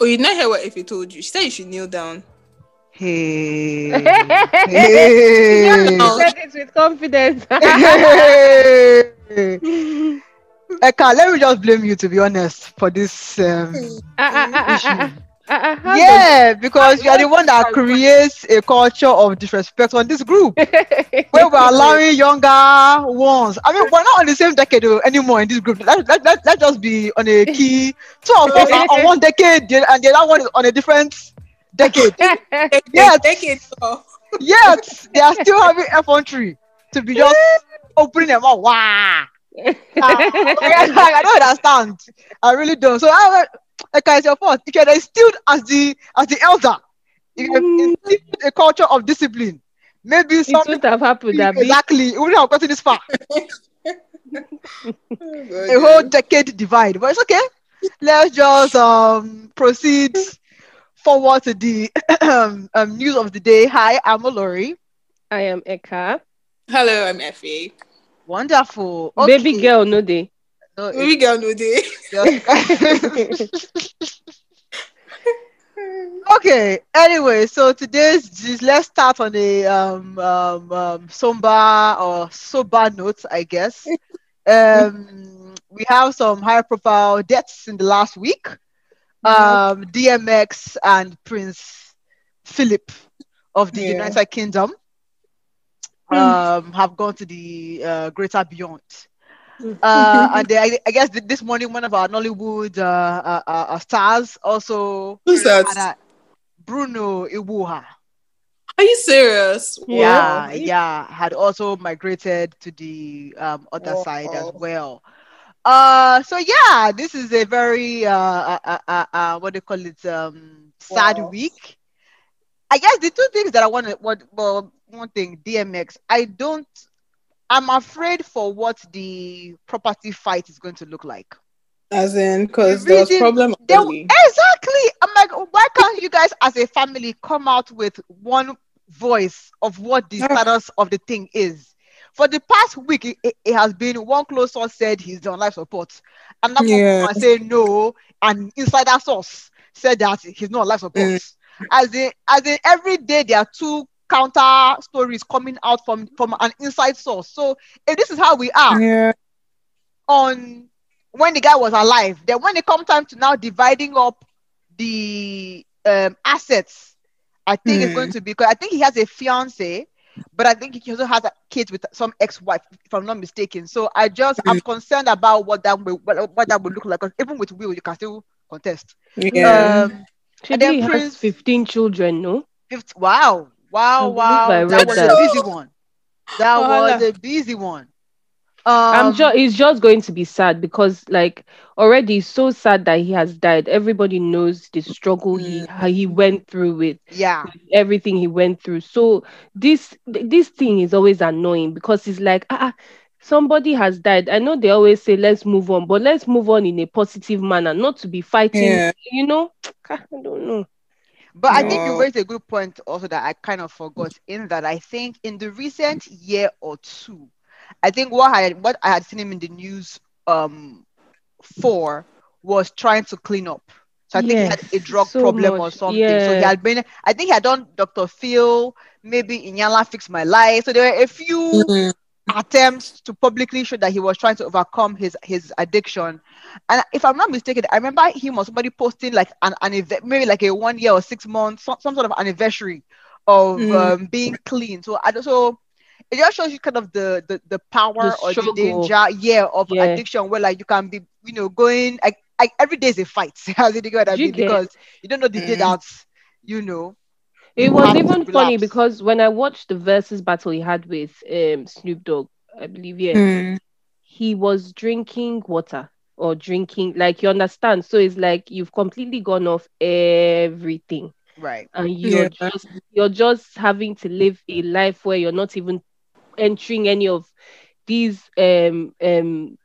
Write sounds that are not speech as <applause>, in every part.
Oh, you not hear what if he told you? She said you should kneel down. Hey. <laughs> You hey. said it with confidence. hey. <laughs> Eka, let me just blame you to be honest for this. Um, ah, ah, ah, issue. Ah, ah, ah, how yeah, because you are the one that creates a culture of disrespect on this group where we're allowing younger ones. I mean, we're not on the same decade anymore in this group. Let, let, let, let just be on a key. Two of us are on one decade and the other one is on a different decade. Yeah, take it off. Yet they are still having effrontery to be just <laughs> opening them up. Wow. <laughs> I, I, I don't understand. I really don't. So I like it's your fault. If you're instilled as the as the elder, if you instilled a culture of discipline, maybe it something would have happened, exactly it wouldn't have gotten this far. <laughs> Oh, A whole decade divide. But it's okay. Let's just um proceed <laughs> forward to the <clears throat> um, news of the day. Hi, I'm Olori. I am Eka. Hello, I'm Effie. Wonderful. Baby girl, no day. Girl, no day. it's just- <laughs> <laughs> okay. Anyway, so today's just let's start on a um um, um somber or sober note, I guess. <laughs> Um, we have some high profile deaths in the last week. Um, DMX and Prince Philip of the Yeah. United Kingdom um have gone to the uh, greater beyond. Uh, and they, I, I guess th- this morning one of our Nollywood uh, uh, uh, uh, stars also Who's that? had a- Bruno Iwuoha. Are you serious? Yeah, Wow. yeah, had also migrated to the um, other side as well. Uh, so yeah, this is a very uh, uh, uh, uh, uh what do you call it? Um, sad Wow. week. I guess the two things that I want to, what, well, one thing, DMX, I don't, I'm afraid for what the property fight is going to look like. As in, because The there was problem early. exactly. I'm like, why can't you guys, as a family, come out with one voice of what the status of the thing is? For the past week, it, it- it has been one close source said he's on life support, and another Yeah. one say no, and insider source said that he's not on life support. Mm. As in, as in, every day there are two counter stories coming out from from an inside source. So if this is how we are, Yeah. on when the guy was alive. Then when it come time to now dividing up the um, assets, I think it's Hmm. going to be because I think he has a fiance, but I think he also has a kid with some ex-wife, if I'm not mistaken. So I just I'm concerned about what that will what, what that will look like. Because even with will, you can still contest. Yeah. Um, She And then has Prince- 15 children, no? fifth, wow, wow, wow, I that was that. a busy one. That was Voila. a busy one. Um, I'm just—it's just going to be sad because, like, already it's so sad that he has died. Everybody knows the struggle he how he went through with yeah, everything he went through. So this this thing is always annoying because it's like ah, ah, somebody has died. I know they always say let's move on, but let's move on in a positive manner, not to be fighting. Yeah. You know, I don't know. But I think you raised a good point also that I kind of forgot in that I think in the recent year or two, I think what I had, what I had seen him in the news um for was trying to clean up. So I think he had a drug so problem or much, something. So he had been I think he had done Dr. Phil, maybe Iyanla Fix My Life. So there were a few Mm. Attempts to publicly show that he was trying to overcome his his addiction. And if I'm not mistaken, I remember him or somebody posting like an, an event, maybe like a one year or six months, some, some sort of anniversary of Mm. um, being clean. So I so it just shows you kind of the the, the power The or the danger, yeah, of Yeah. addiction where like you can be, you know, going like, like every day is a fight. <laughs> As it what I mean, because you don't know the day Mm. that you know. It was have to even funny because when I watched the versus battle he had with um Snoop Dogg, I believe, yeah, Mm. he was drinking water or drinking, like you understand. So it's like you've completely gone off everything, Right. and you're Yeah. just you're just having to live a life where you're not even entering any of these um um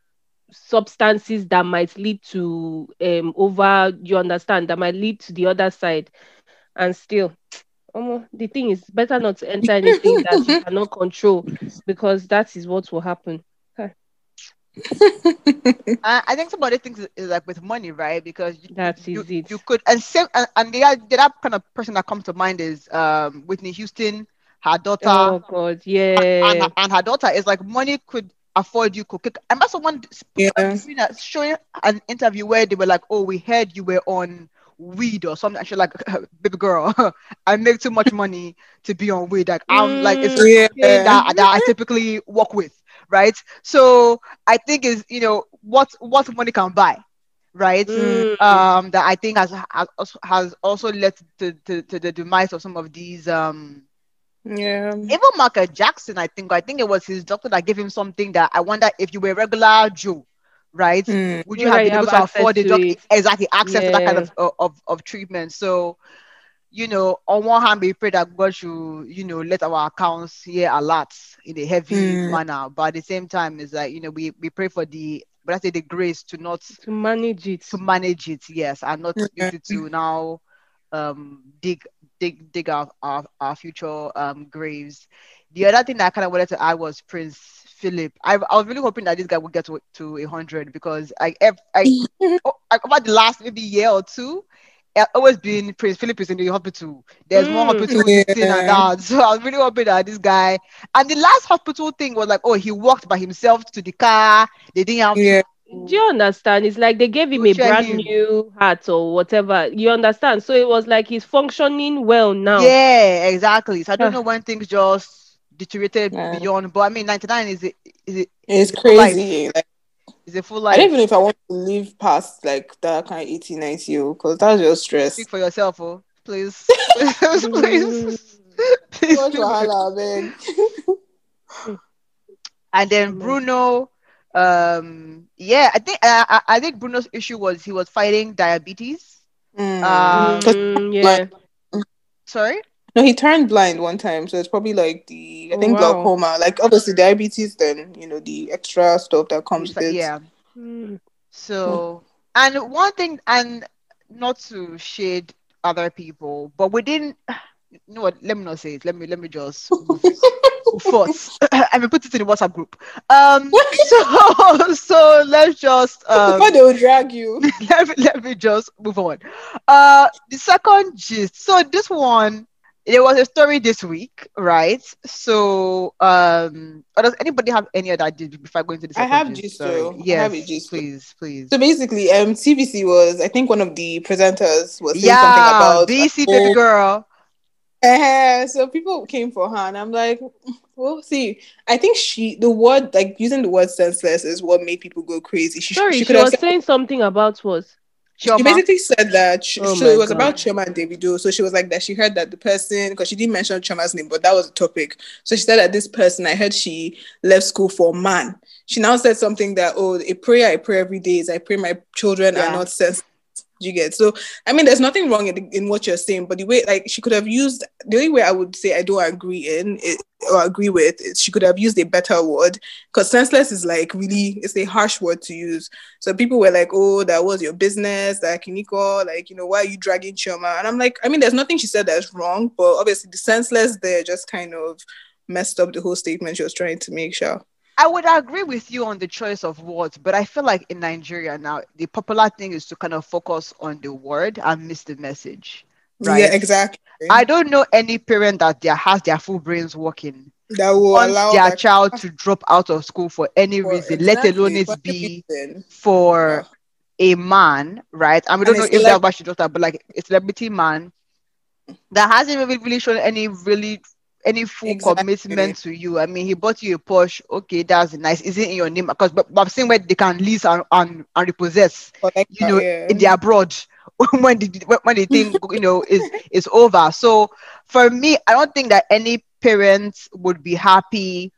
substances that might lead to um over you understand that might lead to the other side and still omo, the thing is better not to enter anything that you <laughs> cannot control because that is what will happen <laughs> I, I think some other things is, is like with money, right? Because you, That you, is it. you could and same and, and the, other- the other kind of person that comes to mind is um Whitney Houston, her daughter, Oh God, and, yeah. and her daughter is like money could afford you could. I remember someone Yeah. showing an interview where they were like, "Oh, we heard you were on weed or something." And she's like, a <laughs> "Baby girl, <laughs> I make too much money to be on weed. Like I'm like it's Mm, Yeah. that, that I typically work with, right? So I think is you know what what money can buy, right? Mm. Um, that I think has has also, has also led to, to, to the demise of some of these um Yeah. even Michael Jackson, I think I think it was his doctor that gave him something that I wonder if you were a regular Joe, right? Mm. Would you have been able to afford the access it. exactly access to that kind of, of of treatment? So, you know, on one hand, we pray that God should, you know, let our accounts hear a lot in a heavy Mm. manner, but at the same time, it's like you know, we we pray for the but I say the grace to not To manage it. to manage it, yes, and not to Yeah. it to now um dig dig dig our, our, our future um graves. The other thing that I kind of wanted to add was Prince Philip. I, I was really hoping that this guy would get to to a hundred because I ev- I, <laughs> oh, I over the last maybe year or two. I've always been Prince Philip is in the hospital. There's more Mm. hospital this thing and that. So I was really hoping that this guy. And the last hospital thing was like, oh, he walked by himself to the car. They didn't have Yeah. Do you understand? It's like they gave him a brand him. new hat or whatever. You understand? So it was like he's functioning well now. Yeah, exactly. So I don't know when things just deteriorated Yeah. beyond. But I mean, 99 is it is it It's full crazy. Like, is a full life. I don't even know if I want to live past like that kind of 80, 90 because that's just stress. Speak for yourself, oh, please, <laughs> please, please, <laughs> please. What speak for- wahala, man. And then Amen. Bruno, um, yeah, I think I, I I think Bruno's issue was he was fighting diabetes. Mm. Um, 'Cause- Mm, yeah. Sorry. No, he turned blind one time, so it's probably like the I Oh, think wow. glaucoma. Like obviously diabetes, then you know the extra stuff that comes with it. Yeah. Mm. So, and one thing, and not to shade other people, but we didn't. <sighs> You know what? Let me not say it. Let me let me just move <laughs> forth. <laughs> I mean, put it in the WhatsApp group. Um. <laughs> So so let's just um. Before they will drag you. let me let me just move on. Uh, the second gist. So this one, there was a story this week, right? So um, or does anybody have any other gist before I go into the I have gist? gist, Sorry. though. I have a gist. please, please. So basically, um, TVC was I think one of the presenters was saying yeah, something about BC baby girl. eh, so people came for her, and I'm like, well, see, I think she the word like using the word senseless is what made people go crazy. She, Sorry, she she, could was said saying something about what? she basically said that she, Oh so it was God. about Chioma and Davido. So she was like that she heard that the person because she didn't mention Chioma's name, but that was the topic. So she said that this person I heard she left school for a man. She now said something that oh a prayer I pray every day is I pray my children Yeah. are not sensitive. You get so I mean there's nothing wrong in, in what you're saying, but the way like she could have used the only way I would say I don't agree in it, or agree with is she could have used a better word because senseless is like really it's a harsh word to use. So people were like, "Oh, that was your business, that Kiniko, like you know, why are you dragging Chioma?" And I'm like, I mean, there's nothing she said that's wrong, but obviously the senseless there just kind of messed up the whole statement she was trying to make. Sure. I would agree with you on the choice of words, but I feel like in Nigeria now, the popular thing is to kind of focus on the word and miss the message. Right. Yeah, exactly. I don't know any parent that their has their full brains working that will wants allow their that child to drop out of school for any for- reason, let alone exactly, it be for a man, right? And we And don't know if like- that's why she dropped out, but like a celebrity man that hasn't really, really shown any really any full Exactly. commitment to you. I mean, he bought you a Porsche. Okay, that's nice. Is it in your name? Because but, but I've seen where they can lease and, and, and repossess you know, yeah. in the abroad <laughs> when the when- the thing you know is is over. So for me, I don't think that any parents would be happy,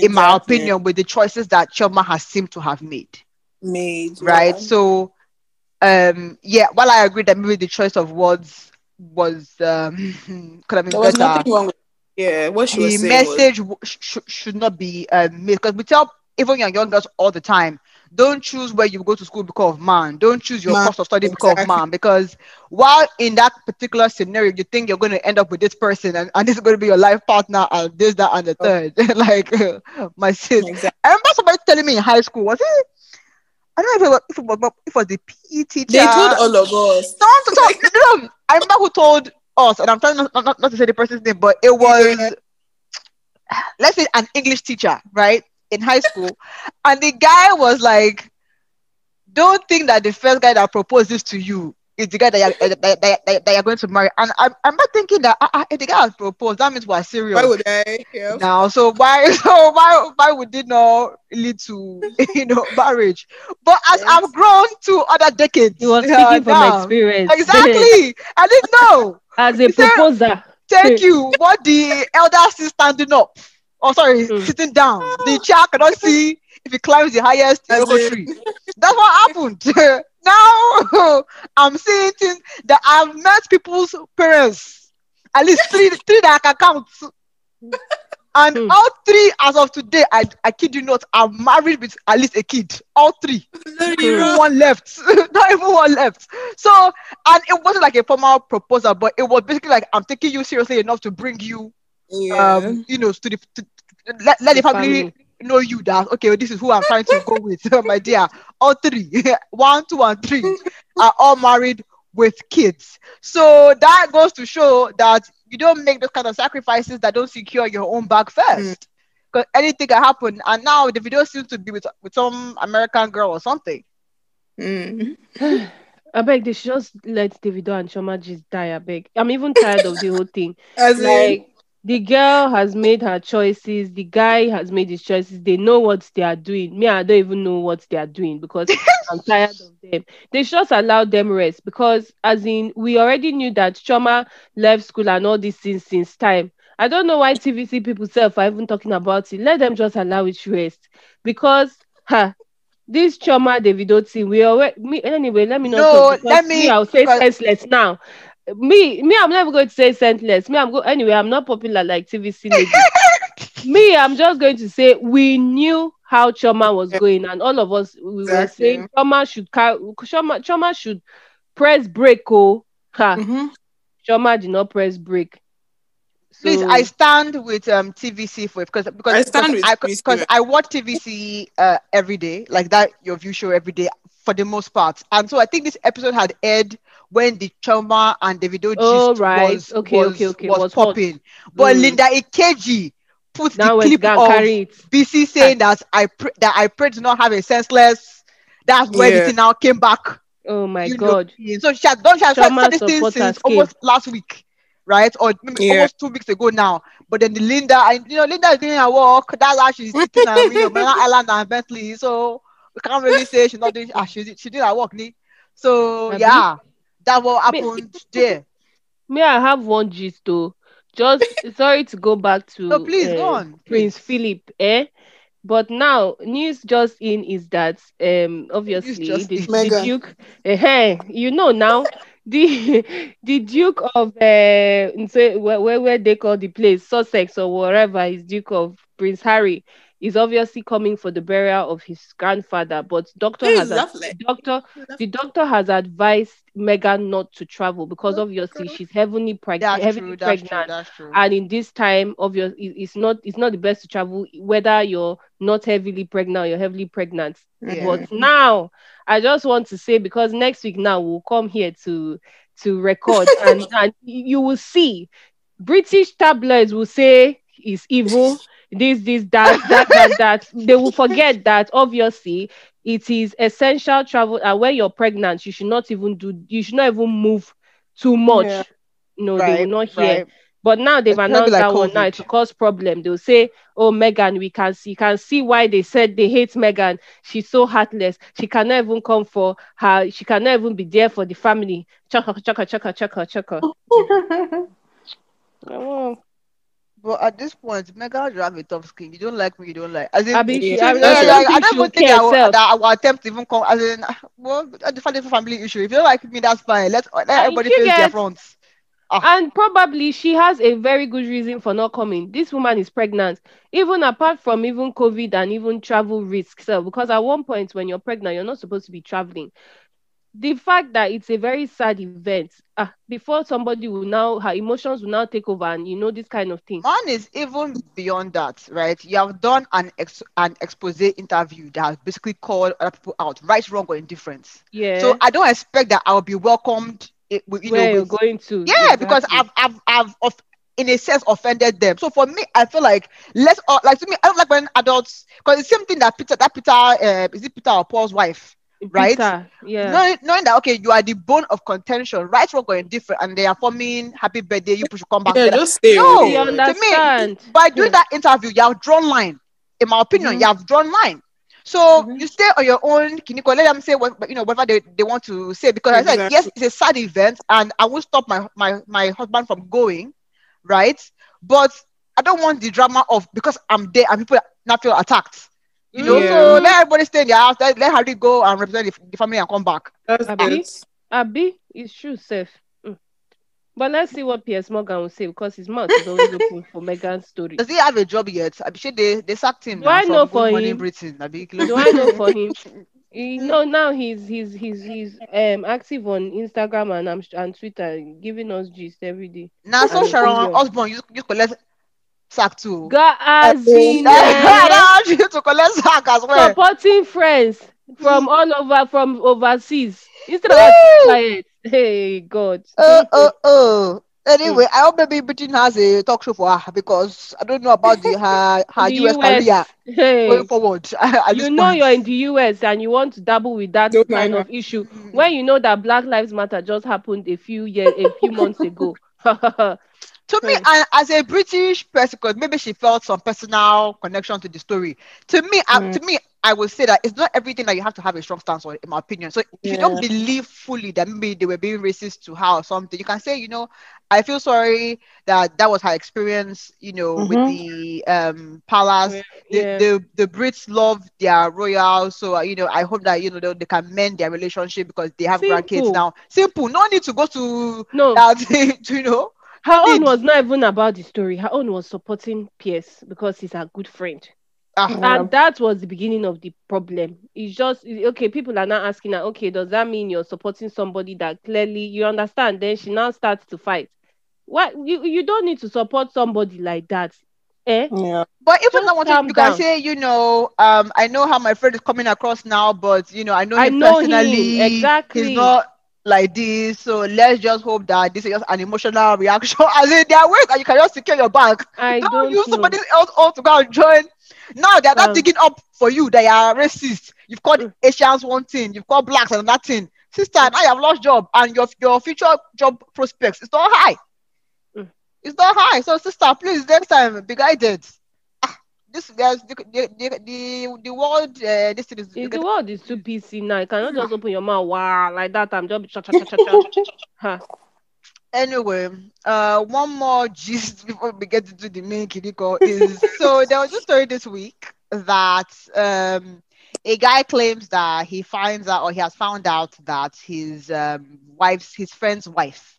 in my opinion, with the choices that Chioma has seemed to have made. made Right. yeah. So um yeah, while I agree that maybe the choice of words was um <laughs> could have been there was better, nothing wrong with yeah what she the was was- message w- sh- should not be um, made because we tell even young young girls all the time don't choose where you go to school because of man. Don't choose your Man, course of study because of man. Because while in that particular scenario, you think you're going to end up with this person and, and this is going to be your life partner and this, that, and the Oh. third. <laughs> like <laughs> my sis. Exactly. I remember somebody telling me in high school, was it? I don't know if it was, if it was, if it was the PE teacher. They told all of us. Don't talk. <laughs> no, no, I remember who told us, and I'm trying not, not, not to say the person's name, but it was, Yeah. let's say, an English teacher, right, in high school. <laughs> and the guy was like, don't think that the first guy that proposed this to you is the guy that you're, that, that, that, that you're going to marry. And I'm, I'm not thinking that ah, ah, if the guy has proposed, that means we're serious Why would I? Yeah. now. So why <laughs> so why why would it not lead to <laughs> you know marriage? But as Yes. I've grown to other decades, He was uh, speaking from now- experience. Exactly. I didn't know. As a He said- proposer. Thank you. What the elder is standing up. Oh, sorry, Hmm. sitting down. The child cannot see if he climbs the highest As tree. That's what happened. <laughs> now <laughs> I'm seeing things that I've met people's parents. At least three, three that I can count. And Hmm. all three, as of today, I, I kid you not, are married with at least a kid. All three. Not even one left. <laughs> Not even one left. So, and it wasn't like a formal proposal, but it was basically like, I'm taking you seriously enough to bring you, Yeah. um, you know, to the, to, let, let the family know you that, okay, this is who I'm trying to go <laughs> with, <laughs> my dear. All three, one, two, and three, are all married with kids. So that goes to show that you don't make those kind of sacrifices that don't secure your own bag first. Because anything can happen. And now the video seems to be with, with some American girl or something. Mm. <sighs> I beg they should just let Davido and Chioma just die. I beg. I'm even tired of the whole thing. <laughs> As in, Like the girl has made her choices, the guy has made his choices. They know what they are doing. Me, I don't even know what they are doing because <laughs> I'm tired of them. They should just allow them rest because, as in, we already knew that Chioma left school and all these things since time. I don't know why TVC people self are even talking about it. Let them just allow it rest because, ha, this Chioma Davido thing, we already me anyway. Let me know. No, let me- I'll say senseless now. Me, me, I'm never going to say senseless. Me, I'm go anyway. I'm not popular like TVC lady. <laughs> me, I'm just going to say we knew how Chioma was going, and all of us we were saying Chioma should car- Chioma, Chioma should press break. Oh, ha, Mhm. Chioma did not press brake. Please, I stand with um TVC for it because because I stand because with I, because I watch TVC uh, every day, like that your view show every day for the most part. And so I think this episode had aired when the Chioma and Davido Oh, gist right. was Okay, was, okay, okay. was, Was hot. popping. But Mm. Linda Ikeji put now the clip go and of it. BC saying that I pr- that I prayed to not have a senseless. That's where the Yeah. thing now came back. Oh my you know, god. so she has done she has said Chioma said this thing since came. almost last week, right? Or maybe Yeah. almost two weeks ago now. But then the Linda, and you know, Linda is doing her work. That's how she's sitting on you know, <laughs> Island and Bentley. So we can't really say she's not doing. Ah, she she did her work, ni. So Abi? yeah, that what Me- happened there. <laughs> May I have one gist though? Just sorry to go back to No, please go uh, on. Prince please. Philip, eh? But now news just in is that um obviously the, the Meghan. Duke, eh, you know now <laughs> the the Duke of uh say where, where where they call the place Sussex or wherever is Duke of Prince Harry is obviously coming for the burial of his grandfather. But doctor has lovely. doctor the doctor has advised Meghan not to travel because obviously she's heavily, preg- That's heavily true. That's true. pregnant That's true. and in this time obviously it's not it's not the best to travel whether you're not heavily pregnant or you're heavily pregnant Yeah. but now i just want to say because next week now we'll come here to to record <laughs> and and you will see british tabloids will say it's evil <laughs> this this that that that that they will forget that obviously it is essential travel and when you're pregnant you should not even do you should not even move too much Yeah. no they will not hear right. but now they've It's announced like that one now COVID. it cause problem. They'll say, "Oh, Meghan, we can see, you can see why they said they hate Meghan. She's so heartless. She cannot even come for her. She cannot even be there for the family." Chaka, chaka, chaka, chaka, chaka. <laughs> <laughs> Oh, But at this point, Mega you have a tough skin. You don't like me, you don't like. As in, Abi, she, Yeah, I, No, I no, I think don't even think I will, that I will attempt to even come. As in, well, that's a family family issue. If you don't like me, that's fine. Let, let everybody face their fronts. Ah. And probably she has a very good reason for not coming. This woman is pregnant, even apart from even COVID and even travel risks. So, because at one point when you're pregnant, you're not supposed to be traveling. The fact that it's a very sad event, ah, before somebody will now, her emotions will now take over, and you know this kind of thing. One is even beyond that, right? You have done an ex- an expose interview that has basically called other people out, right, wrong, or indifference. Yeah. So I don't expect that I'll be welcomed. eh, with, You where know, you're with, going to? yeah, because I've I've I've of, in a sense offended them. So for me, I feel like let's uh, like to me, I don't like when adults because it's the same thing that Peter that Peter uh, is it Peter or Paul's wife, right? Peter, yeah. knowing, knowing that okay, you are the bone of contention, right, wrong, or indifferent, and they are forming happy birthday, you should come back. Yeah, just stay No, away. you to me, understand? by doing that interview, you have drawn line. In my opinion, Mhm. you have drawn line. So Mhm. you stay on your own, Kiniko. Let them say what you know, whatever they, they want to say. Because I said, yes, it's a sad event, and I will stop my, my my husband from going, right? But I don't want the drama of because I'm there and people not feel attacked. You know, Yeah. so let everybody stay in their house. Let, let Harry go and represent the, the family and come back. That's Abi? it. Abi, it's true, Seth. Mm. But let's see what Piers Morgan will say because his mouth is always open for Meghan's story. Does he have a job yet? I'm sure they, they sacked him Do now I from know Good for Morning him? Britain. Abi, Do I know for him? You know now he's he's he's he's um active on Instagram and um, and Twitter, giving us gist every day. Now, so And Sharon opinion. Osbourne, you, you collect sack too. God as in I want you to collect sack as well. supporting friends from all over from overseas instead of us quiet. Hey God. Oh, oh, oh. Anyway, I hope maybe Britain has a talk show for her because I don't know about the her, <laughs> her The US, career Hey. going forward. <laughs> you know point. you're in the US and you want to dabble with that Don't kind mind of issue Mm. when you know that Black Lives Matter just happened a few years, a few months ago. <laughs> To me, and as a British person, because maybe she felt some personal connection to the story. To me, I, Mm. to me, I would say that it's not everything that you have to have a strong stance on, in my opinion. So if you don't believe fully that maybe they were being racist to her or something, you can say, you know, I feel sorry that that was her experience, you know, with Mhm. the um palace. The, yeah. the the Brits love their royals, so uh, you know, I hope that you know they, they can mend their relationship because they have grandkids now. Simple, no need to go to No, that, <laughs> to, you know. Her own need. was not even about the story. Her own was supporting Piers because he's a good friend. Yeah. And that was the beginning of the problem. It's just okay, people are now asking her, okay, does that mean you're supporting somebody that clearly you understand? Then she now starts to fight. What you you don't need to support somebody like that. Eh? Yeah. But even Just that one, calm you can say, you know, um, I know how my friend is coming across now, but you know, I know I him know him, personally. exactly. He's not like this, so let's just hope that this is just an emotional reaction. <laughs> As in, there are ways that you can just secure your bank. I Don't, don't use know. somebody else all to go and join. Now they're not Um, digging up for you. They are racist. You've called Mm. Asians one thing, you've called blacks and another thing. Sister, now you have lost job, and your your future job prospects is not high. Mm. It's not high. So, sister, please next time be guided. This there's the the the, the, the world. Uh, this is. If the world is too PC now, you cannot just open your mouth wow like that. I'm just cha cha cha cha cha. Huh. Anyway, uh, one more gist <laughs> before we get into the main Kiriko is so there was a story this week that um a guy claims that he finds out or he has found out that his um wife's his friend's wife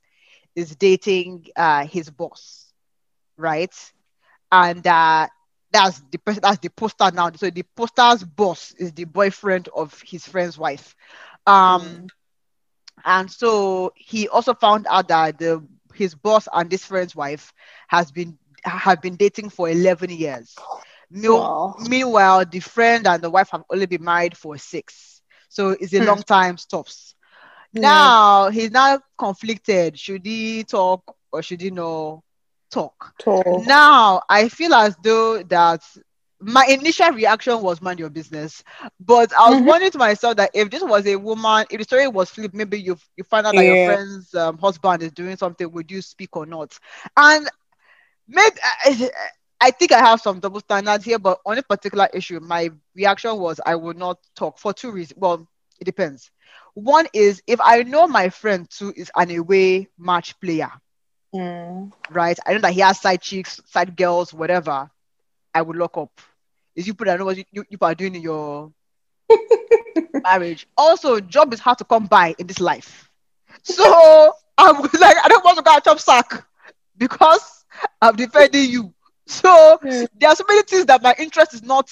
is dating uh his boss, right? And uh that's the person that's the poster now. So the poster's boss is the boyfriend of his friend's wife. Um Mm. and so he also found out that the his boss and this friend's wife has been have been dating for 11 years Wow. meanwhile the friend and the wife have only been married for six so it's a Hmm. long time stops Yeah. now he's now conflicted should he talk or should he not talk Tall. now I feel as though that my initial reaction was mind your business, but I was Mhm. wondering to myself that if this was a woman, if the story was flipped, maybe you you find out that your friend's um, husband is doing something, would you speak or not? And maybe I, I think I have some double standards here, but on a particular issue, my reaction was I would not talk for two reasons. Well, it depends. One is if I know my friend too is an away match player, Mm. right? I know that he has side chicks, side girls, whatever. I would lock up. Is you put I know what you, you, you are doing in your <laughs> marriage. Also, job is hard to come by in this life. So I'm <laughs> like, I don't want to go and chop sack because I'm defending you. So Yeah. there are so many things that my interest is not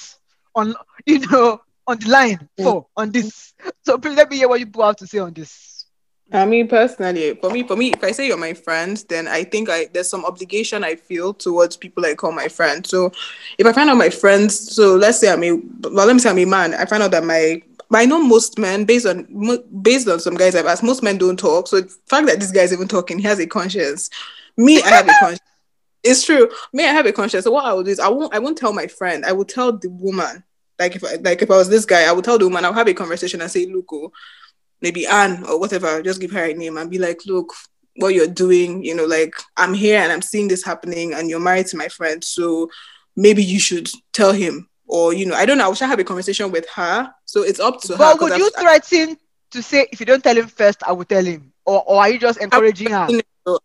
on, you know, on the line for on this. So please let me hear what you have to say on this. I mean, personally, for me, for me, if I say you're my friend, then I think I there's some obligation I feel towards people I call my friend. So, if I find out my friends, so let's say I'm a, well, let me say I'm a man. I find out that my, I know most men, based on based on some guys I've asked, most men don't talk. So, the fact that this guy's even talking, he has a conscience. Me, I have a <laughs> conscience. It's true. Me, I have a conscience. So what I will do is I won't I won't tell my friend. I will tell the woman. Like if I, like if I was this guy, I would tell the woman. I'll have a conversation and say, look, oh, maybe Anne or whatever, just give her a name and be like, look, what you're doing, you know, like I'm here and I'm seeing this happening and you're married to my friend. So maybe you should tell him. Or, you know, I don't know, I wish I have a conversation with her. So it's up to her. But would you I've- threaten to say if you don't tell him first, I will tell him, or, or are you just encouraging her?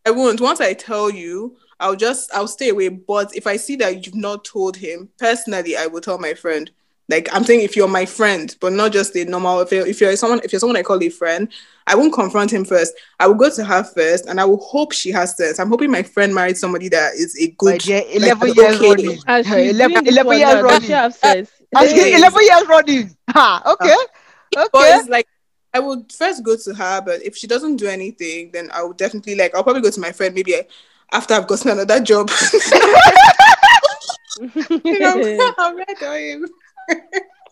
I won't. Once I tell you, I'll just I'll stay away. But if I see that you've not told him personally, I will tell my friend. Like I'm saying, if you're my friend, but not just a normal. If you're, if you're someone, if you're someone I call a friend, I won't confront him first. I will go to her first, and I will hope she has sense. I'm hoping my friend married somebody that is a good. dear, like, 11 an years okay- running. And she's 11 11 years now, running. she have sense? I'm Yes. saying 11 years running. Ha, okay. But Okay. it's like I would first go to her, but if she doesn't do anything, then I would definitely like I'll probably go to my friend maybe I, after I've gotten another job. <laughs> you know, <laughs> I'm ready for him. <laughs>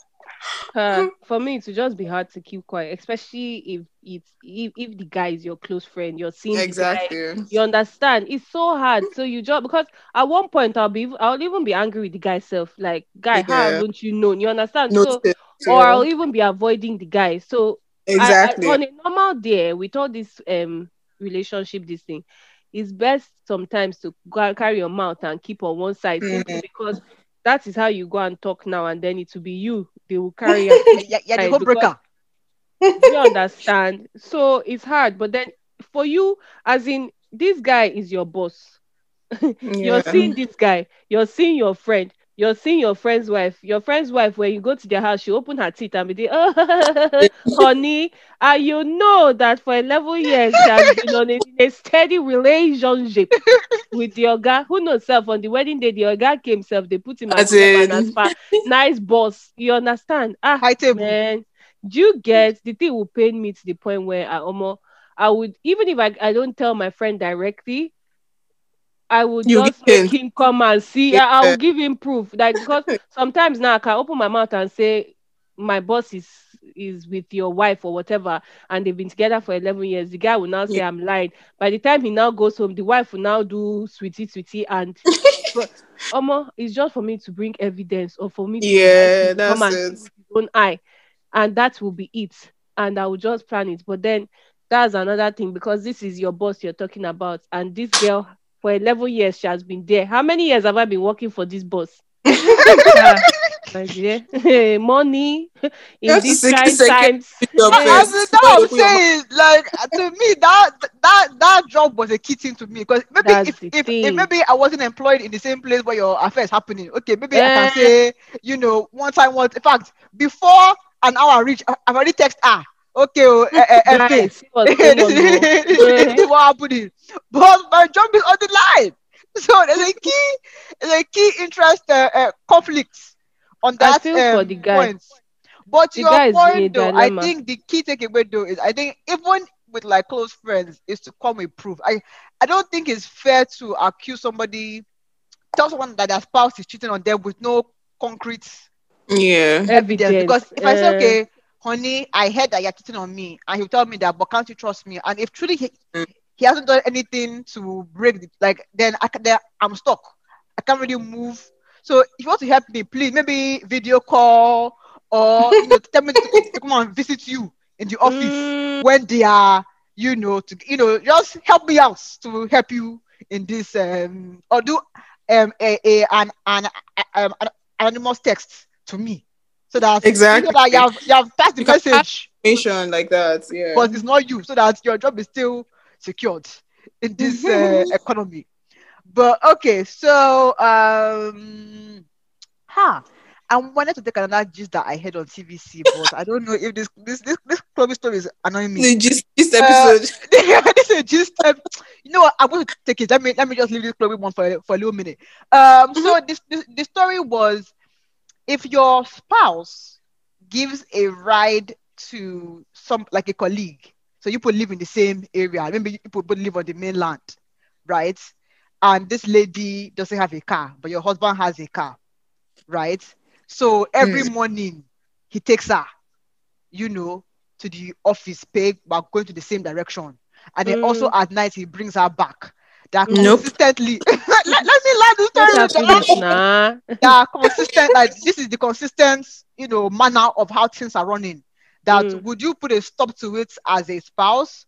Uh, for me, it would just be hard to keep quiet, especially if it's if, if the guy is your close friend, you're seeing the guy, Exactly. you understand. It's so hard. So you just because at one point I'll be I'll even be angry with the guy self, like guy, how don't you know? You understand? No, so or I'll even be avoiding the guy. So I- I- exactly. on a normal day with all this um relationship, this thing, it's best sometimes to go carry your mouth and keep on one side Mhm. because that is how you go and talk now, and then it will be you. They will <laughs> carry you. yeah, yeah, the Right, home breaker. you understand? So it's hard, but then for you, as in this guy is your boss. <laughs> You're seeing this guy, you're seeing your friend, you're seeing your friend's wife. Your friend's wife, when you go to their house, she open her teeth and be there, oh, <laughs> honey, and you know that for 11 years she has been on a, a steady relationship with the guy. Who knows self on the wedding day, the guy came self, they put him as As in- as far nice boss. You understand? Ah, High table. man, do you get the thing will pain me to the point where I almost I would even if I, I don't tell my friend directly, I will You just make him come and see. I, I will give him proof. Like because <laughs> sometimes now I can open my mouth and say my boss is is with your wife or whatever, and they've been together for 11 years. The guy will now say Yeah. I'm lying. By the time he now goes home, the wife will now do sweetie sweetie and <laughs> but Omo, it's just for me to bring evidence or for me to Yeah, come that's and it. own eye, and that will be it. And I will just plan it. But then that's another thing because this is your boss you're talking about, and this girl for 11 years she has been there. How many years have I been working for this boss? <laughs> Ah, my dear, <laughs> money in Just these six times. I, mean, that I'm Open your mouth. saying, like to me, that that that job was a key thing to me because maybe if, if, if maybe I wasn't employed in the same place where your affair is happening, okay, maybe I Eh. can say, you know, one time, one in fact, before an hour reach, I- I've already text ah, okay, oh, eh, eh, eh, Guys, face. see what's this going on, is this is what happening. But my job is on the line. <laughs> So there's a key, there's a key interest uh, uh, conflicts on I that feel for um, the guy. point. But to The guy your is point, though, I think the key takeaway though is I think even with like close friends is to come with proof. I I don't think it's fair to accuse somebody, tell someone that their spouse is cheating on them with no concrete Yeah. evidence. Because if I say, uh, okay, honey, I heard that you're cheating on me, and he'll tell me that, but can't you trust me? And if truly he, he hasn't done anything to break the like, then I, then I'm stuck. I can't really move. So if you want to help me, please maybe video call or you know tell me to, to come and visit you in the office Mm, when they are, you know, to you know, just help me out to help you in this um or do um a, a an an, um, an anonymous text to me so that Exactly. you, know that you have you have passed the can message, Information like that. Yeah. but it's not you, so that your job is still secured in this uh, <laughs> economy. But okay, so um, ha, I wanted to take another gist that I heard on TVC, but I don't know if this this this this story is annoying me. The gist, gist episode. Uh, <laughs> this is just um, you know what? I'm going to take it. Let me let me just leave this Chloe one for for a little minute. Um, so Mm-hmm. this, this the story was if your spouse gives a ride to some like a colleague, so you both live in the same area, maybe you both live on the mainland, right? And this lady doesn't have a car, but your husband has a car, right? So every hmm. morning he takes her, you know, to the office, pay, but going to the same direction. And then also hmm. at night he brings her back. That Nope. consistently. <laughs> let, let me learn the story. Let's with the- this nah. that are consistent like this is the consistent you know manner of how things are running that Mm. would you put a stop to it as a spouse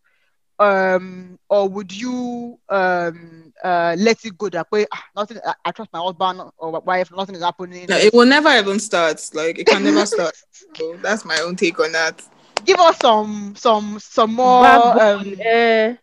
um or would you um uh let it go that way ah, nothing I, I trust my husband or wife nothing is happening No, it will never even start. Like it can never start. <laughs> So that's my own take on that. give us some some some more um eh.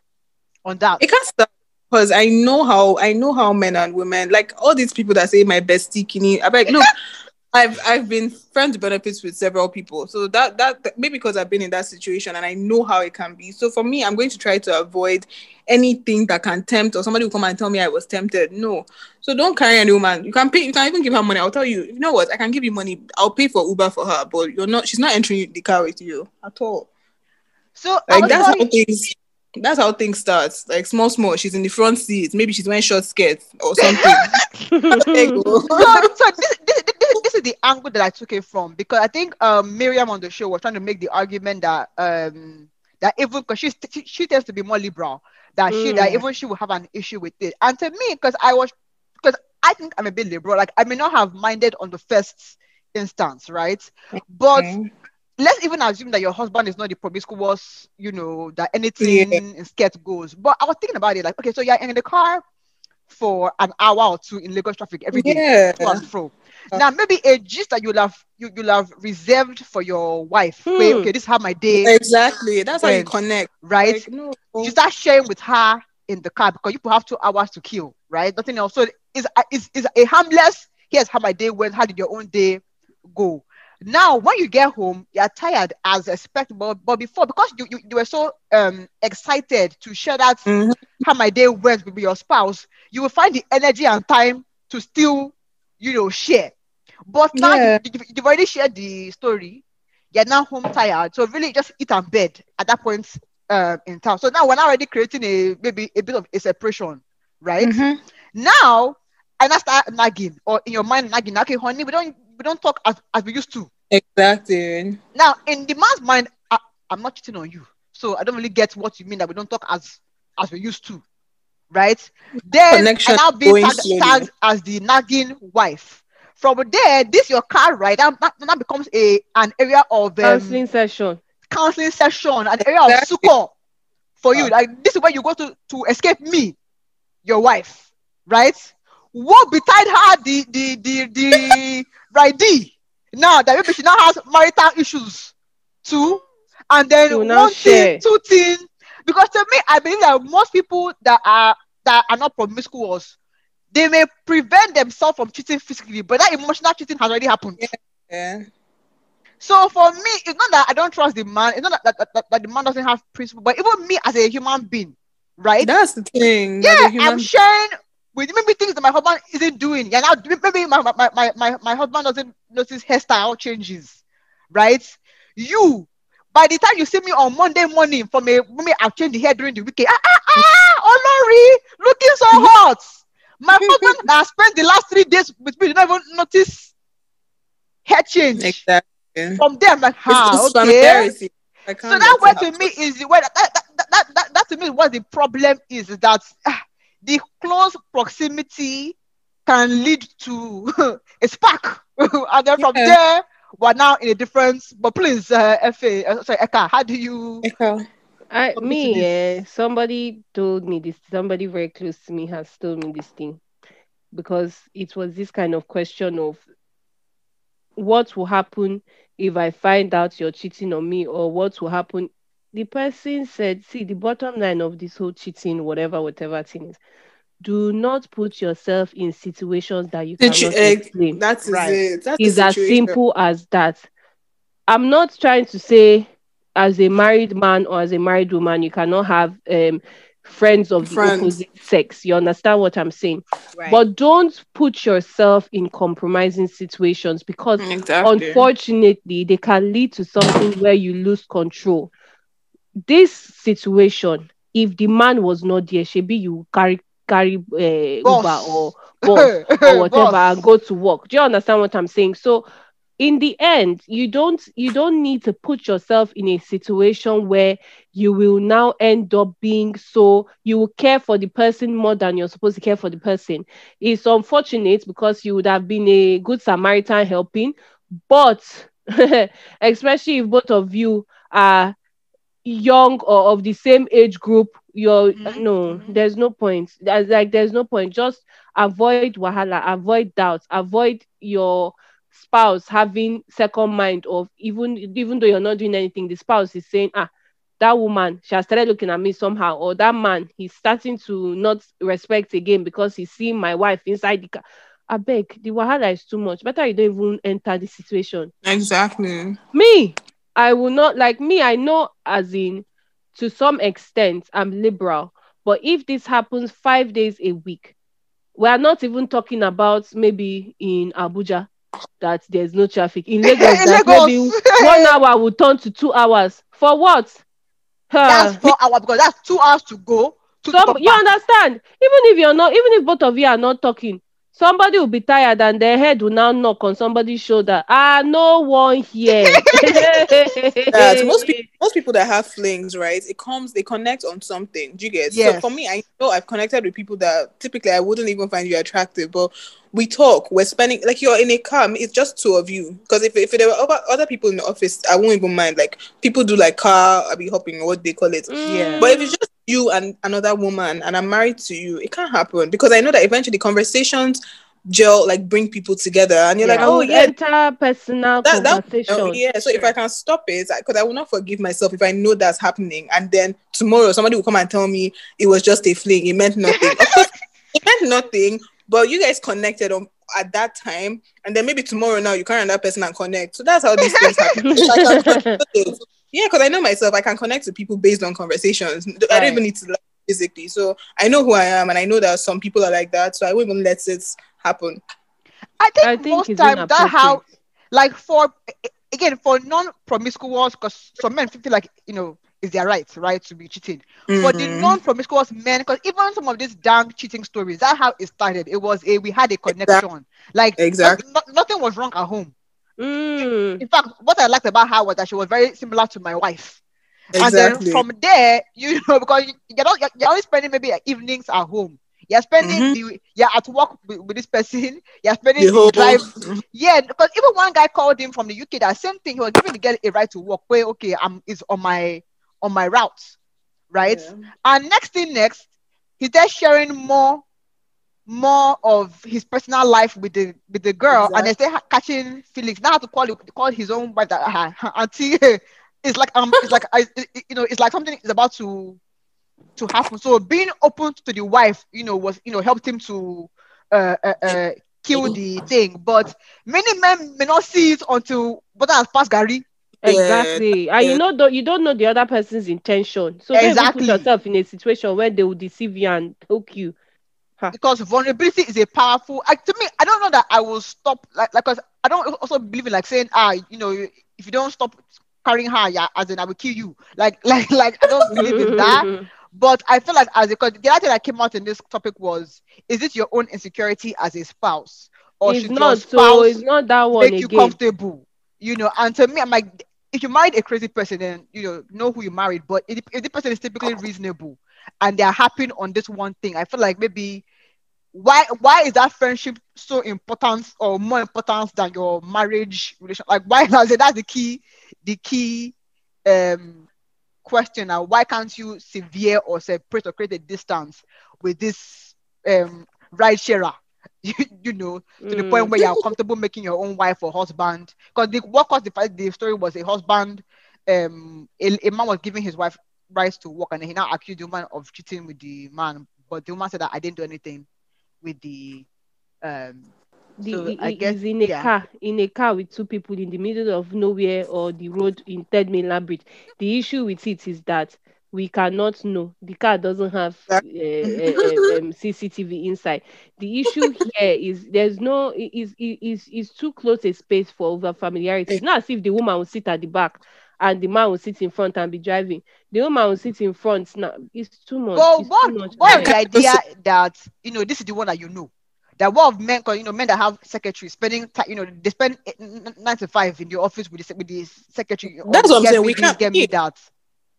on that It can't start because I know how I know how men and women like all these people that say my bestie kini. I'm like look, <laughs> I've I've been friends benefits with several people. So that, that maybe because I've been in that situation and I know how it can be. So for me, I'm going to try to avoid anything that can tempt or somebody will come and tell me I was tempted. No. So don't carry any woman. You can pay, you can even give her money. I'll tell you, you know what, I can give you money. I'll pay for Uber for her, but you're not she's not entering the car with you at all. so Like that's how things that's how things start. Like small, small. She's in the front seat. Maybe she's wearing short skirts or something. There you go. so, so this, this, this, this is the angle that I took it from because I think um, Miriam on the show was trying to make the argument that um, that even because she, she she tends to be more liberal that she that Mm. even she will have an issue with it. And to me, because I was because I think I'm a bit liberal, like I may not have minded on the first instance, right? But Okay. Let's even assume that your husband is not the promiscuous, you know, that anything in skirt goes. But I was thinking about it, like, okay, so you're in the car for an hour or two in Lagos traffic every day, Yeah. to and fro. Now, maybe a gist that you'll have you, you'll have reserved for your wife. Wait, Hmm. okay, this is how my day, Exactly. That's how you connect. right? Like, no. you start sharing with her in the car because you have two hours to kill, right? Nothing else. So it's, it's, it's a harmless, here's how my day went, how did your own day go? Now, when you get home, you're tired as expected, but, but before, because you, you, you were so um excited to share that Mhm. how my day went with your spouse, you will find the energy and time to still, you know, share. But now you- Yeah. you, you've already shared the story, you're now home tired. So really just eat and bed at that point uh, in town. So now we're already creating a maybe a bit of a separation, right? Mhm. Now and I start nagging or in your mind nagging, okay, honey, we don't we don't talk as, as we used to. Exactly. Now in the man's mind, I, I'm not cheating on you. So I don't really get what you mean that we don't talk as as we used to. Right? Then Connection I now being tagged, tagged as the nagging wife. From there, this your car right now, now, now becomes a an area of um, Counseling session. counseling session, an area of Exactly. succor for you. Uh. Like this is where you go to to escape me, your wife, right? What betide her the the the the ridee now that maybe she now has marital issues too, and then She will one thing, two things. Because to me, I believe that most people that are that are not promiscuous, they may prevent themselves from cheating physically, but that emotional cheating has already happened. Yeah. So for me, it's not that I don't trust the man. It's not that, that, that, that the man doesn't have principle, but even me as a human being, right? That's the thing. yeah, human- I'm sharing with maybe things that my husband isn't doing. Yeah, now maybe my, my, my, my, my husband doesn't notice hairstyle changes, right? You, by the time you see me on Monday morning from a maybe I've changed the hair during the weekend. Ah, ah, ah, Olori, looking so hot. My husband has spent the last three days with me did not even notice hair change. Exactly. From there, I'm like, ah, okay. So that word it to me is the that, that, that, that, that, that to me is what the problem is, is that ah, the close proximity can lead to <laughs> a spark. <laughs> and then from Yeah. there, we're now in a difference. But please, uh, FA, uh, sorry, Eka, how do you Echo. I me, somebody told me this. Somebody very close to me has told me this thing because it was this kind of question of what will happen if I find out you're cheating on me, or what will happen. The person said, "See, the bottom line of this whole cheating, whatever, whatever thing is, do not put yourself in situations that you Situ- cannot eh, explain. that is Right. it. That's It's as simple as that. I'm not trying to say, as a married man or as a married woman, you cannot have um, friends of the opposite sex. You understand what I'm saying? Right. But don't put yourself in compromising situations because Exactly. unfortunately they can lead to something where you lose control this situation if the man was not there shebi you carry carry uh, uber or bus <laughs> or whatever and go to work. Do you understand what i'm saying? So in the end you don't you don't need to put yourself in a situation where you will now end up being so you will care for the person more than you're supposed to care for the person. It's unfortunate because you would have been a good samaritan helping but <laughs> especially if both of you are young or of the same age group you're Mhm, no mhm. there's no point. There's like there's no point. Just avoid wahala avoid doubts avoid your spouse having second mind of even even though you're not doing anything the spouse is saying ah that woman she has started looking at me somehow or that man he's starting to not respect again because he's seeing my wife inside the car. I beg the wahala is too much. Better you don't even enter the situation. Exactly. me i will not like me i know as in to some extent i'm liberal. But if this happens five days a week we are not even talking about maybe in abuja that there's no traffic. In <laughs> lagos In that Lagos. maybe one hour will turn to two hours. For what? That's four hours because that's two hours to go. To Some, you understand? Even if you're not even if both of you are not talking somebody will be tired and their head will now knock on somebody's shoulder ah no one here <laughs> That most <laughs> people most people that have flings, right? It comes they connect on something. Do you get? So for me, I know I've connected with people that typically I wouldn't even find you attractive, but we talk. We're spending like you're in a car. It's just two of you. Because if if there were other, other people in the office, I won't even mind. Like people do like car, I'll be hopping or what they call it. Mm. Yeah. But if it's just you and another woman and I'm married to you, it can't happen because I know that eventually conversations gel like bring people together and you're like, oh would yeah, enter personal that, that conversation. oh, yeah. So if I can stop it, because I will not forgive myself if I know that's happening, and then tomorrow somebody will come and tell me it was just a fling, it meant nothing. Of course, it meant nothing, but you guys connected on at that time, and then maybe tomorrow now you can't that person and connect. So that's how these things happen. <laughs> If I can connect to it- yeah, because I know myself, I can connect to people based on conversations. I don't even need to like, physically. So I know who I am, and I know that some people are like that. So I won't even let it happen. I think, I think most it's time that how like for again for non-promiscuous because some men feel like you know it's their right right to be cheating But the Mhm. non-promiscuous men because even some of these damn cheating stories that's how it started it was a we had a connection like Exactly. no- nothing was wrong at home Mm. in fact what i liked about her was that she was very similar to my wife Exactly. and then from there you know <laughs> because you, you're not you're, you're only spending maybe evenings at home you're spending Mhm. the you're at work with, with this person <laughs> you're spending the the, drive <laughs> yeah, because even one guy called him from the UK. That same thing. He was giving the girl a right to work. Where okay, I'm is on my on my route, right? Yeah. And next thing next, he's there sharing more more of his personal life with the with the girl, and they start catching feelings. Now I have to call call his own wife that uh, auntie. <laughs> It's like um, it's like I, it- you know, it's like something is about to to happen. So being open to the wife, you know, was you know helped him to uh, uh, uh kill the thing. But many men may not see it until but has passed Gary. Yeah, Exactly. And yeah. you know don't you don't know the other person's intention. So Exactly. put yourself in a situation where they will deceive you and hook you. because vulnerability is a powerful I, to me i don't know that i will stop like like because i don't also believe in like saying ah you know if you don't stop carrying her yeah as in i will kill you like <laughs> like like i don't believe in that <laughs> but i feel like as a because the other thing that came out in this topic was is it your own insecurity as a spouse or it's should your not so spouse it's not that one make you again. comfortable you know and to me i'm like if you married a crazy person then you know know who you married but if, if the person is typically reasonable and they're happy on this one thing i feel like maybe why why is that friendship so important or more important than your marriage relation like why <laughs> that's the key the key um question. Now why can't you severe or separate or create a distance with this um ride sharer <laughs> you, you know to the point Mm. where you're comfortable making your own wife or husband because the what caused the fight the story was a husband um a, a man was giving his wife rights to work and he now accused the woman of cheating with the man but the woman said that I didn't do anything with the um the, So, I guess- is in a yeah. car in a car with two people in the middle of nowhere or the road in third mainland bridge the issue with it is that we cannot know. The car doesn't have uh, uh, <laughs> um, cctv inside. The issue here is there's no i- is is is is too close a space for over familiarity. It's not as if the woman will sit at the back and the man will sit in front and be driving. The woman will sit in front now. It's too much. But it's what too much. what the idea that you know this is the one that you know? That what of men, 'cause, you know, men that have secretaries spending, ti- you know, they spend eh, n- n- nine to five in the office with the, with the secretary. That's what I'm saying, we this, can't- get me that.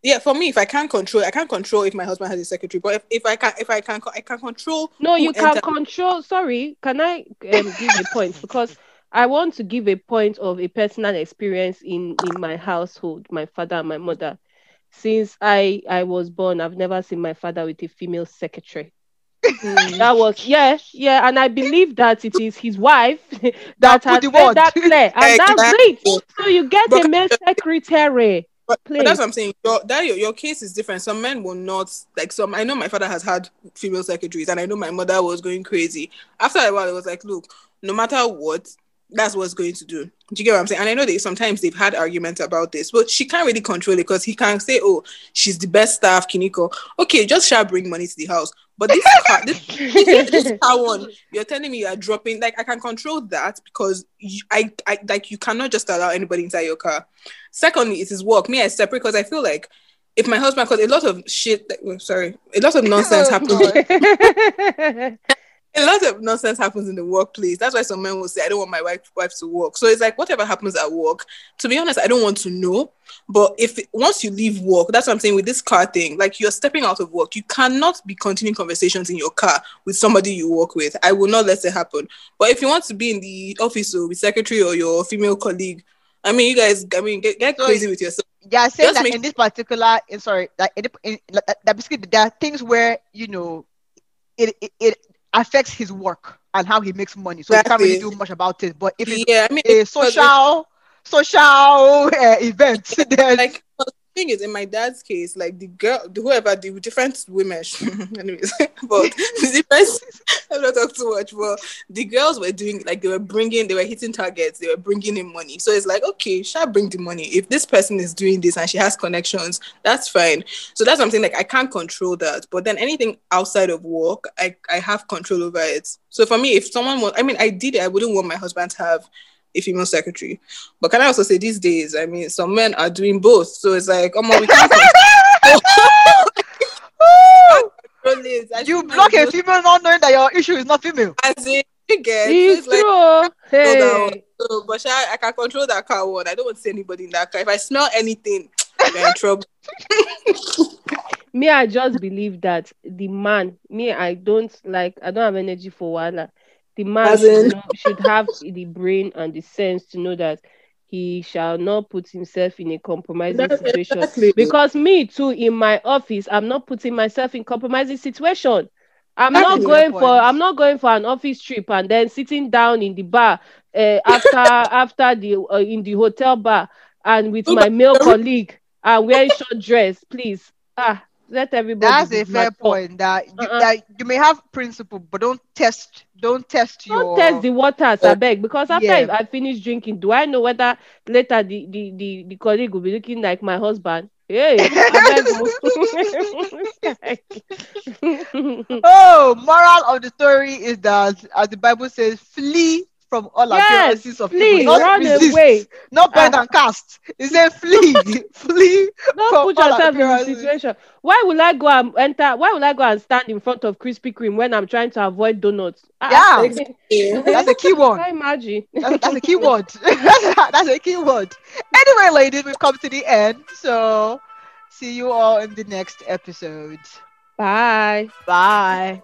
Yeah, for me, if I can't control, I can't control if my husband has a secretary. But if, if I can, if I can, I can control. No, you can enter- control. Sorry, can I um, give a point <laughs> because I want to give a point of a personal experience in in my household, my father and my mother. Since I I was born, I've never seen my father with a female secretary. Mm. That was yeah, yeah, and I believe that it is his wife <laughs> that put has the made that clear, and that's it. So you get a male secretary. But, but that's what I'm saying. Your that your, your case is different. Some men will not like some. I know my father has had female secretaries, and I know my mother was going crazy. After a while, it was like, look, no matter what, that's what's going to do. Do you get what I'm saying? And I know that sometimes they've had arguments about this, but she can't really control it because he can't say, oh, she's the best staff, Kiniko. Okay, just shall bring money to the house. But this car, this, this car <laughs> one, you're telling me you are dropping. Like I can control that because you, I, I like you cannot just allow anybody inside your car. Secondly, it is work. Me, I separate because I feel like if my husband, because a lot of shit, like, oh, sorry, a lot of <laughs> oh, nonsense Oh, happens. <laughs> A lot of nonsense happens in the workplace. That's why some men will say, "I don't want my wife wife to work." So it's like whatever happens at work. To be honest, I don't want to know. But if once you leave work, that's what I'm saying with this car thing. Like you're stepping out of work, you cannot be continuing conversations in your car with somebody you work with. I will not let it happen. But if you want to be in the office or with secretary or your female colleague, I mean, you guys, I mean, get, get So crazy with yourself. Yeah, saying Just that make- in this particular, eh, sorry, that, in, that basically there are things where you know it, it it affects his work and how he makes money, so he can't really do much about it. But if it's Yeah, I mean, a social social uh, event, <laughs> then like thing is in my dad's case like the girl the whoever the different women <laughs> anyways but <laughs> the difference <laughs> i'm not talking too much but the girls were doing like they were bringing they were hitting targets they were bringing in money. So it's like okay shall bring the money. If this person is doing this and she has connections that's fine. So that's something like i can't control that. But then anything outside of work i i have control over it. So for me if someone was i mean i did it i wouldn't want my husband to have a female secretary. But can I also say these days, I mean, some men are doing both. So it's like, oh my, we can't control <laughs> you <laughs> block a female not knowing that your issue is not female. As in, you get, so It's it's like, true. slow down. Hey. So, but sha, I can control that car one. I don't want to see anybody in that car. If I smell anything, we're in trouble. <laughs> me i just believe that the man me i don't like i don't have energy for wahala the man should, know, should have the brain and the sense to know that he shall not put himself in a compromising That's situation. exactly. because me too in my office i'm not putting myself in compromising situation. I'm That's not going for i'm not going for an office trip and then sitting down in the bar uh, after <laughs> after the uh, in the hotel bar and with my male colleague and wearing short dress please. Ah let everybody That's a fair mature. point. That you, Uh-uh. that you may have principle, but don't test. Don't test don't your. test the waters I oh, beg because after Yeah. I finish drinking do I know whether later the the the, the colleague will be looking like my husband hey. <laughs> Oh, moral of the story is that, as the Bible says, flee from all yes appearances of please evil. Not run resist, away not bend Ah. and cast. It says flee, <laughs> flee. don't From put all yourself in a situation why will I go and enter why will I go and stand in front of Krispy Kreme when I'm trying to avoid donuts Ah, Yeah. Yeah. That's a key can one. you imagine That's, that's a key <laughs> word. <laughs> that's a key word. Anyway, ladies, we've come to the end. So, see you all in the next episode. bye Bye.